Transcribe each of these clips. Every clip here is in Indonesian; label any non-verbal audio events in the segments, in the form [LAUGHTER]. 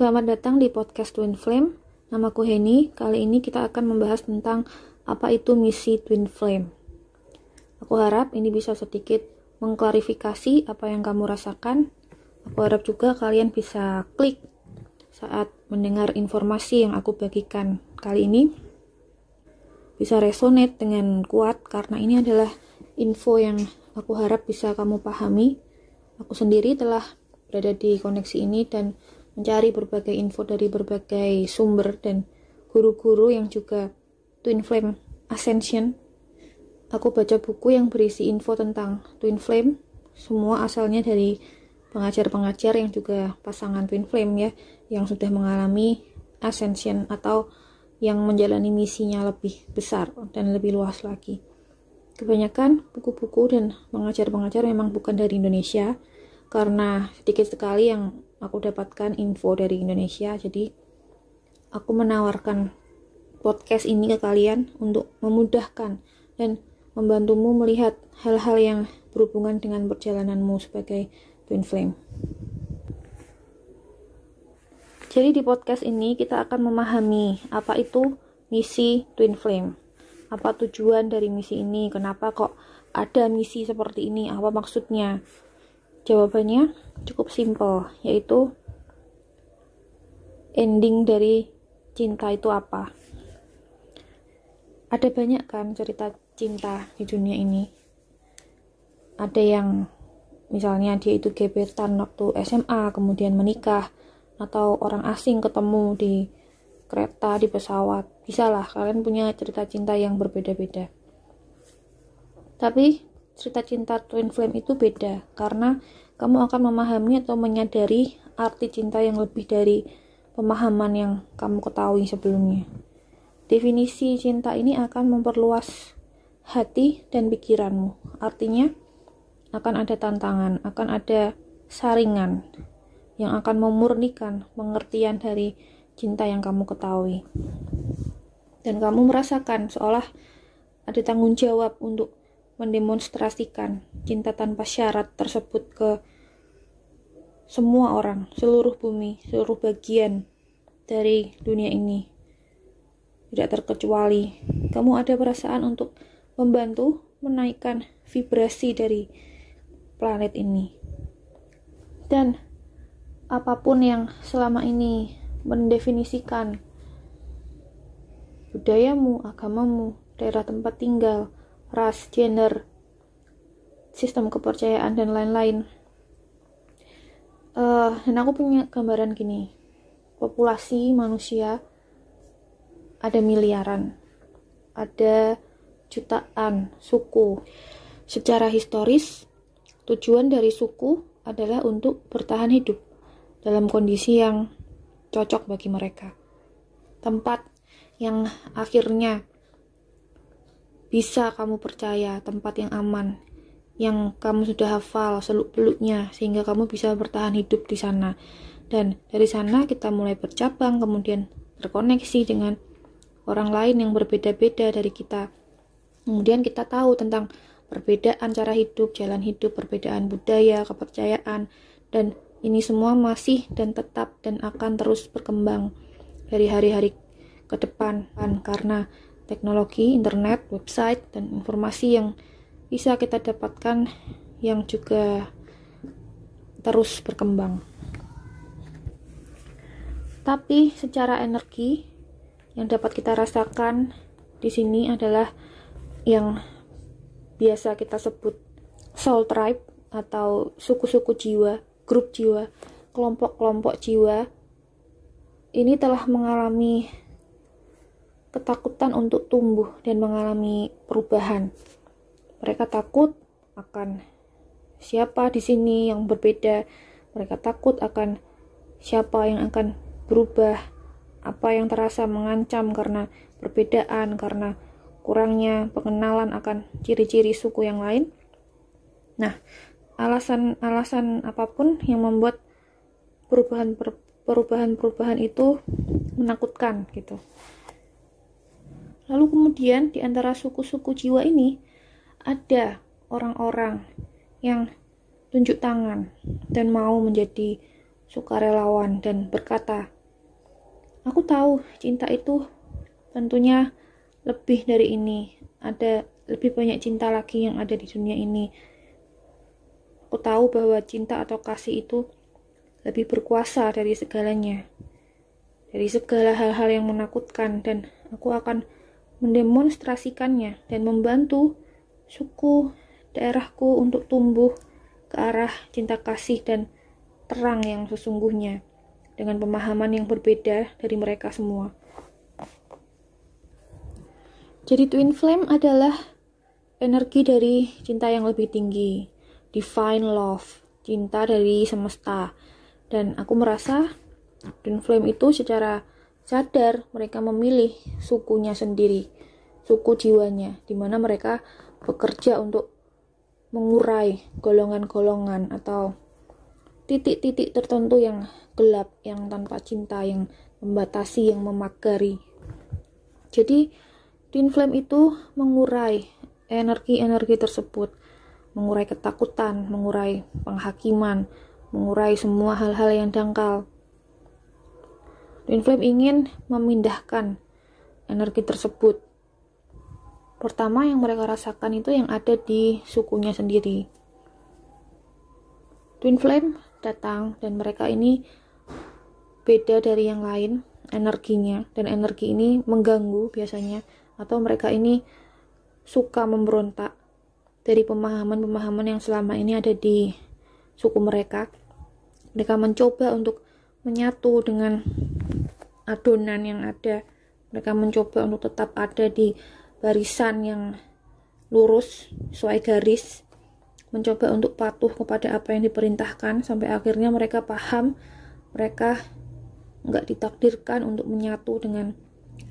Selamat datang di podcast Twin Flame. Namaku Heni. Kali ini kita akan membahas tentang apa itu misi Twin Flame. Aku harap ini bisa sedikit mengklarifikasi apa yang kamu rasakan. Aku harap juga kalian bisa klik saat mendengar informasi yang aku bagikan kali ini. Bisa resonate dengan kuat karena ini adalah info yang aku harap bisa kamu pahami. Aku sendiri telah berada di koneksi ini dan mencari berbagai info dari berbagai sumber dan guru-guru yang juga Twin Flame Ascension. Aku baca buku yang berisi info tentang Twin Flame, semua asalnya dari pengajar-pengajar yang juga pasangan Twin Flame ya, yang sudah mengalami Ascension atau yang menjalani misinya lebih besar dan lebih luas lagi. Kebanyakan buku-buku dan pengajar-pengajar memang bukan dari Indonesia, karena sedikit sekali yang aku dapatkan info dari Indonesia jadi aku menawarkan podcast ini ke kalian untuk memudahkan dan membantumu melihat hal-hal yang berhubungan dengan perjalananmu sebagai twin flame. Jadi di podcast ini kita akan memahami apa itu misi twin flame. Apa tujuan dari misi ini? Kenapa kok ada misi seperti ini? Apa maksudnya? Jawabannya cukup simpel, yaitu ending dari cinta itu apa. Ada banyak kan cerita cinta di dunia ini. Ada yang misalnya dia itu gebetan waktu SMA, kemudian menikah, atau orang asing ketemu di kereta, di pesawat. Bisa lah, kalian punya cerita cinta yang berbeda-beda. Tapi cerita cinta twin flame itu beda karena kamu akan memahami atau menyadari arti cinta yang lebih dari pemahaman yang kamu ketahui sebelumnya. Definisi cinta ini akan memperluas hati dan pikiranmu. Artinya, akan ada tantangan, akan ada saringan yang akan memurnikan pengertian dari cinta yang kamu ketahui. Dan kamu merasakan seolah ada tanggung jawab untuk mendemonstrasikan cinta tanpa syarat tersebut ke semua orang, seluruh bumi, seluruh bagian dari dunia ini. Tidak terkecuali, kamu ada perasaan untuk membantu menaikkan vibrasi dari planet ini. Dan apa pun yang selama ini mendefinisikan budayamu, agamamu, daerah tempat tinggal, ras, gender, sistem kepercayaan dan lain-lain. Uh, dan aku punya gambaran gini, populasi manusia ada miliaran, ada jutaan suku. Secara historis, tujuan dari suku adalah untuk bertahan hidup dalam kondisi yang cocok bagi mereka. Tempat yang akhirnya bisa kamu percaya tempat yang aman yang kamu sudah hafal seluk-beluknya sehingga kamu bisa bertahan hidup di sana. Dan dari sana kita mulai bercabang kemudian terkoneksi dengan orang lain yang berbeda-beda dari kita. Kemudian kita tahu tentang perbedaan cara hidup, jalan hidup, perbedaan budaya, kepercayaan. Dan ini semua masih dan tetap dan akan terus berkembang dari hari-hari ke depan. Karena teknologi, internet, website, dan informasi yang bisa kita dapatkan yang juga terus berkembang. Tapi secara energi yang dapat kita rasakan di sini adalah yang biasa kita sebut soul tribe atau suku-suku jiwa, grup jiwa, kelompok-kelompok jiwa ini telah mengalami ketakutan untuk tumbuh dan mengalami perubahan. Mereka takut akan siapa di sini yang berbeda. Mereka takut akan siapa yang akan berubah, apa yang terasa mengancam karena perbedaan, karena kurangnya pengenalan akan ciri-ciri suku yang lain. Nah, alasan-alasan apa pun yang membuat perubahan perubahan-perubahan itu menakutkan gitu. Lalu kemudian di antara suku-suku jiwa ini ada orang-orang yang tunjuk tangan dan mau menjadi sukarelawan dan berkata, Aku tahu cinta itu tentunya lebih dari ini. Ada lebih banyak cinta lagi yang ada di dunia ini. Aku tahu bahwa cinta atau kasih itu lebih berkuasa dari segalanya. Dari segala hal-hal yang menakutkan dan aku akan mendemonstrasikannya dan membantu suku daerahku untuk tumbuh ke arah cinta kasih dan terang yang sesungguhnya dengan pemahaman yang berbeda dari mereka semua. Jadi twin flame adalah energi dari cinta yang lebih tinggi, divine love, cinta dari semesta. Dan aku merasa twin flame itu secara sadar mereka memilih sukunya sendiri, suku jiwanya, di mana mereka bekerja untuk mengurai golongan-golongan atau titik-titik tertentu yang gelap, yang tanpa cinta, yang membatasi, yang memagari. Jadi, twin flame itu mengurai energi-energi tersebut, mengurai ketakutan, mengurai penghakiman, mengurai semua hal-hal yang dangkal Twin Flame ingin memindahkan energi tersebut. Pertama yang mereka rasakan itu yang ada di sukunya sendiri. Twin Flame datang dan mereka ini beda dari yang lain energinya dan energi ini mengganggu biasanya atau mereka ini suka memberontak dari pemahaman-pemahaman yang selama ini ada di suku mereka. Mereka mencoba untuk menyatu dengan adonan yang ada. Mereka mencoba untuk tetap ada di barisan yang lurus sesuai garis. Mencoba untuk patuh kepada apa yang diperintahkan sampai akhirnya mereka paham. Mereka nggak ditakdirkan untuk menyatu dengan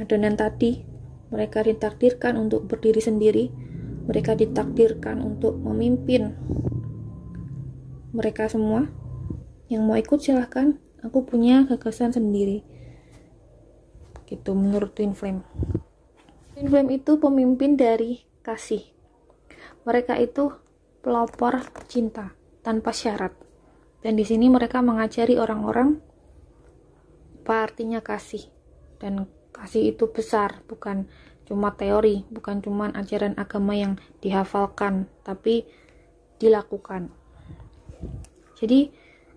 adonan tadi. Mereka ditakdirkan untuk berdiri sendiri. Mereka ditakdirkan untuk memimpin mereka semua. Yang mau ikut silahkan. Aku punya gagasan sendiri gitu menurut Twin Flame. Twin Flame itu pemimpin dari kasih. Mereka itu pelopor cinta tanpa syarat. Dan di sini mereka mengajari orang-orang apa artinya kasih. Dan kasih itu besar bukan cuma teori bukan cuma ajaran agama yang dihafalkan tapi dilakukan. Jadi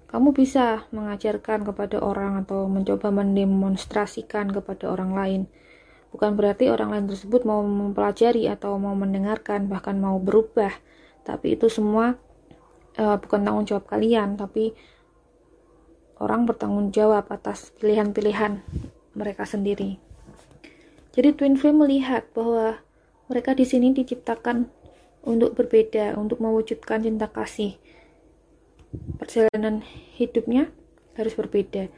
kamu bisa mengajarkan kepada orang atau mencoba mendemonstrasikan kepada orang lain. Bukan berarti orang lain tersebut mau mempelajari atau mau mendengarkan, bahkan mau berubah. Tapi itu semua uh, bukan tanggung jawab kalian, tapi orang bertanggung jawab atas pilihan-pilihan mereka sendiri. Jadi Twin Flame melihat bahwa mereka di sini diciptakan untuk berbeda, untuk mewujudkan cinta kasih perjalanan hidupnya harus berbeda.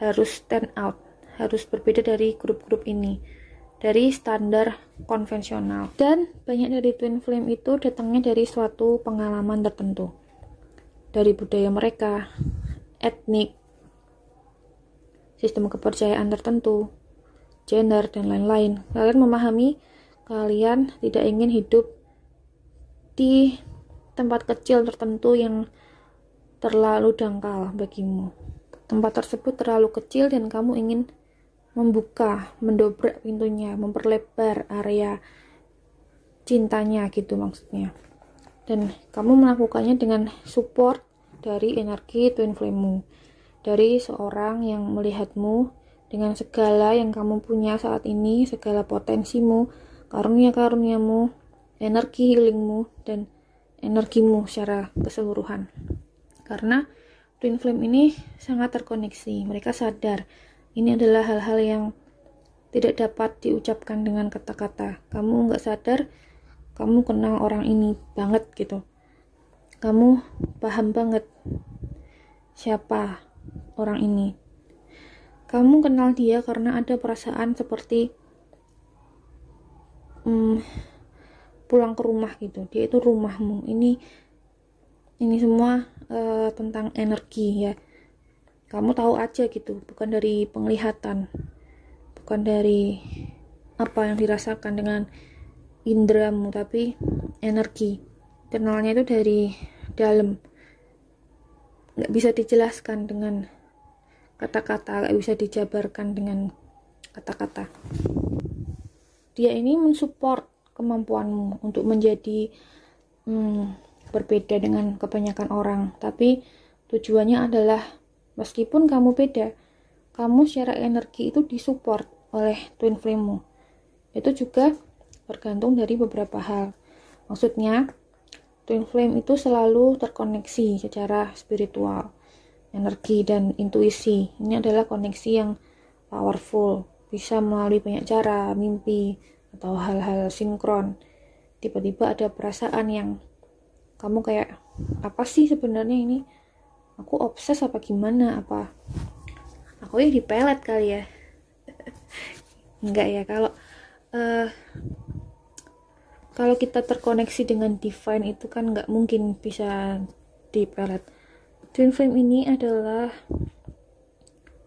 Harus stand out. Harus berbeda dari grup-grup ini. Dari standar konvensional. Dan banyak dari twin flame itu datangnya dari suatu pengalaman tertentu. Dari budaya mereka etnik sistem kepercayaan tertentu gender dan lain-lain. Kalian memahami kalian tidak ingin hidup di tempat kecil tertentu yang terlalu dangkal bagimu. Tempat tersebut terlalu kecil dan kamu ingin membuka, mendobrak pintunya, memperlebar area cintanya gitu maksudnya. Dan kamu melakukannya dengan support dari energi twin flame dari seorang yang melihatmu dengan segala yang kamu punya saat ini, segala potensimu, karunia-karuniamu, energi healingmu, dan energimu secara keseluruhan karena twin flame ini sangat terkoneksi mereka sadar. Ini adalah hal-hal yang tidak dapat diucapkan dengan kata-kata. Kamu nggak sadar kamu kenal orang ini banget gitu. Kamu paham banget siapa orang ini. Kamu kenal dia karena ada perasaan seperti hmm, pulang ke rumah gitu. Dia itu rumahmu. Ini ini semua uh, tentang energi ya. Kamu tahu aja gitu bukan dari penglihatan bukan dari apa yang dirasakan dengan indramu tapi energi. Kenalnya itu dari dalam. Nggak bisa dijelaskan dengan kata-kata nggak bisa dijabarkan dengan kata-kata. Dia ini mensupport kemampuanmu untuk menjadi hmm, berbeda dengan kebanyakan orang. Tapi tujuannya adalah meskipun kamu beda kamu secara energi itu disupport oleh twin flame-mu. Itu juga bergantung dari beberapa hal. Maksudnya twin flame itu selalu terkoneksi secara spiritual energi dan intuisi. Ini adalah koneksi yang powerful bisa melalui banyak cara mimpi atau hal-hal sinkron. Tiba-tiba ada perasaan yang kamu kayak apa sih sebenarnya ini? Aku obses apa gimana? Apa? Aku ya dipelet kali ya. [LAUGHS] Enggak ya kalau uh, kalau kita terkoneksi dengan divine itu kan nggak mungkin bisa dipelet. Twin flame ini adalah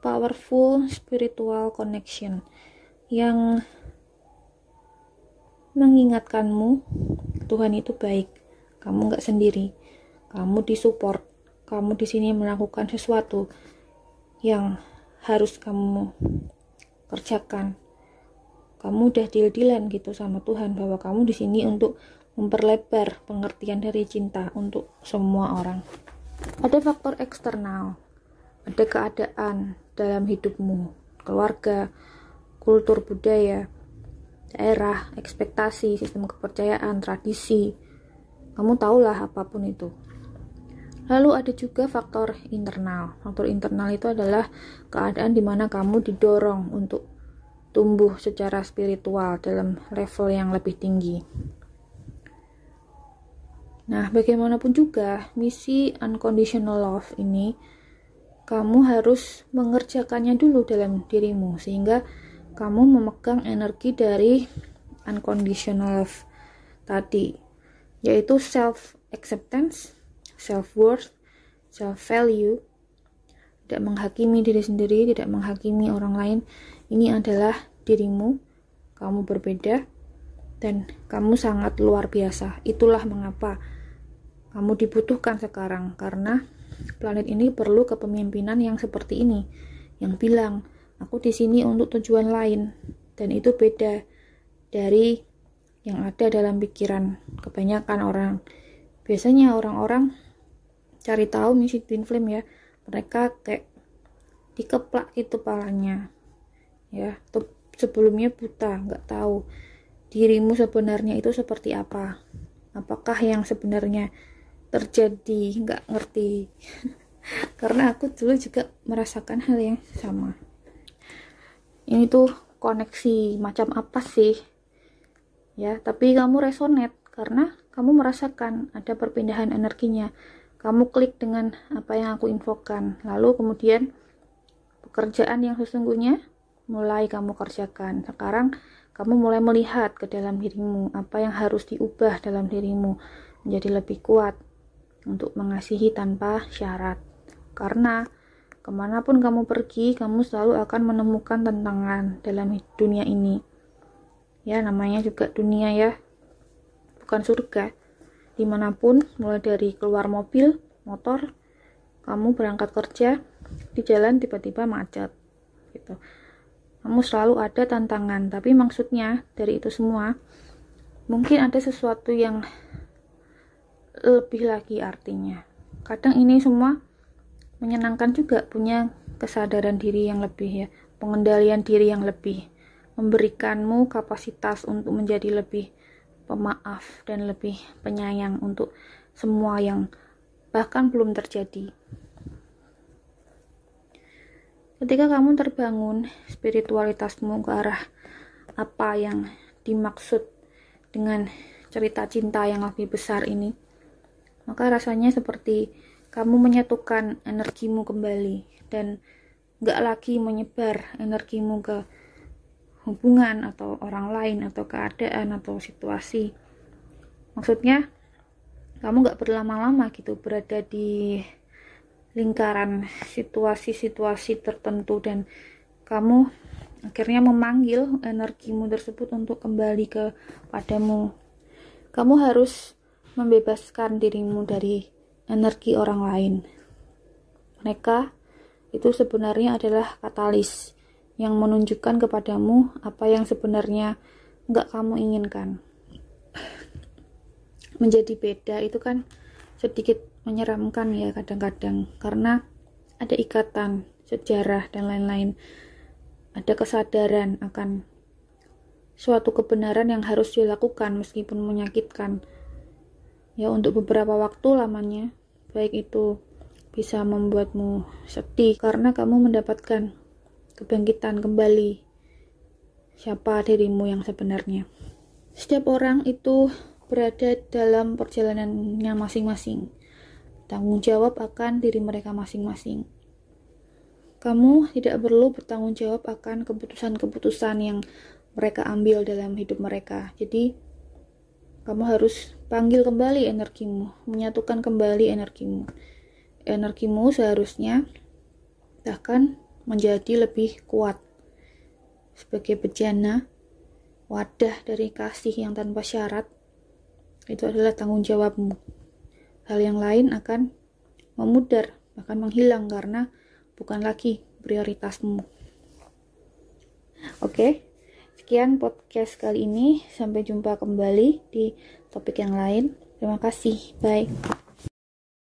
powerful spiritual connection yang mengingatkanmu Tuhan itu baik. Kamu nggak sendiri. Kamu disupport. Kamu di sini melakukan sesuatu yang harus kamu kerjakan. Kamu udah deal-dealan gitu sama Tuhan bahwa kamu di sini untuk memperlebar pengertian dari cinta untuk semua orang ada faktor eksternal ada keadaan dalam hidupmu keluarga kultur budaya daerah ekspektasi sistem kepercayaan tradisi kamu tahulah apa pun itu. Lalu ada juga faktor internal. Faktor internal itu adalah keadaan di mana kamu didorong untuk tumbuh secara spiritual dalam level yang lebih tinggi. Nah, bagaimanapun juga, misi unconditional love ini kamu harus mengerjakannya dulu dalam dirimu sehingga kamu memegang energi dari unconditional love tadi, yaitu self acceptance, self worth, self value, tidak menghakimi diri sendiri, tidak menghakimi orang lain. Ini adalah dirimu, kamu berbeda dan kamu sangat luar biasa. Itulah mengapa kamu dibutuhkan sekarang karena planet ini perlu kepemimpinan yang seperti ini yang bilang aku di sini untuk tujuan lain dan itu beda dari yang ada dalam pikiran kebanyakan orang. Biasanya orang-orang cari tahu misi twin flame ya. Mereka kayak dikeplak itu palanya. Ya sebelumnya buta nggak tahu dirimu sebenarnya itu seperti apa. Apakah yang sebenarnya terjadi nggak ngerti. [LAUGHS] Karena aku dulu juga merasakan hal yang sama. Ini tuh koneksi macam apa sih ya tapi kamu resonate karena kamu merasakan ada perpindahan energinya kamu klik dengan apa yang aku infokan lalu kemudian pekerjaan yang sesungguhnya mulai kamu kerjakan sekarang kamu mulai melihat ke dalam dirimu apa yang harus diubah dalam dirimu menjadi lebih kuat untuk mengasihi tanpa syarat. Karena ke mana pun kamu pergi, kamu selalu akan menemukan tantangan dalam dunia ini. Ya, namanya juga dunia ya, bukan surga. Di mana pun, mulai dari keluar mobil, motor, kamu berangkat kerja, di jalan tiba-tiba macet. Gitu. Kamu selalu ada tantangan, tapi maksudnya dari itu semua, mungkin ada sesuatu yang lebih lagi artinya. Kadang ini semua menyenangkan juga punya kesadaran diri yang lebih ya, pengendalian diri yang lebih, memberikanmu kapasitas untuk menjadi lebih pemaaf dan lebih penyayang untuk semua yang bahkan belum terjadi. Ketika kamu terbangun spiritualitasmu ke arah apa yang dimaksud dengan cerita cinta yang lebih besar ini, maka rasanya seperti kamu menyatukan energimu kembali dan gak lagi menyebar energimu ke hubungan atau orang lain atau keadaan atau situasi. Maksudnya kamu gak berlama-lama gitu berada di lingkaran situasi-situasi tertentu dan kamu akhirnya memanggil energimu tersebut untuk kembali ke padamu kamu harus membebaskan dirimu dari energi orang lain. Mereka itu sebenarnya adalah katalis yang menunjukkan kepadamu apa yang sebenarnya nggak kamu inginkan. Menjadi beda itu kan sedikit menyeramkan ya kadang-kadang karena ada ikatan sejarah dan lain-lain. Ada kesadaran akan suatu kebenaran yang harus dilakukan meskipun menyakitkan. Ya untuk beberapa waktu lamanya, baik itu bisa membuatmu sedih karena kamu mendapatkan kebangkitan kembali siapa dirimu yang sebenarnya. Setiap orang itu berada dalam perjalanannya masing-masing. Tanggung jawab akan diri mereka masing-masing. Kamu tidak perlu bertanggung jawab akan keputusan-keputusan yang mereka ambil dalam hidup mereka. Jadi, kamu harus panggil kembali energimu, menyatukan kembali energimu. Energimu seharusnya bahkan menjadi lebih kuat sebagai bejana, wadah dari kasih yang tanpa syarat, itu adalah tanggung jawabmu. Hal yang lain akan memudar, bahkan menghilang karena bukan lagi prioritasmu. Oke, sekian podcast kali ini. Sampai jumpa kembali di topik yang lain. Terima kasih. Bye.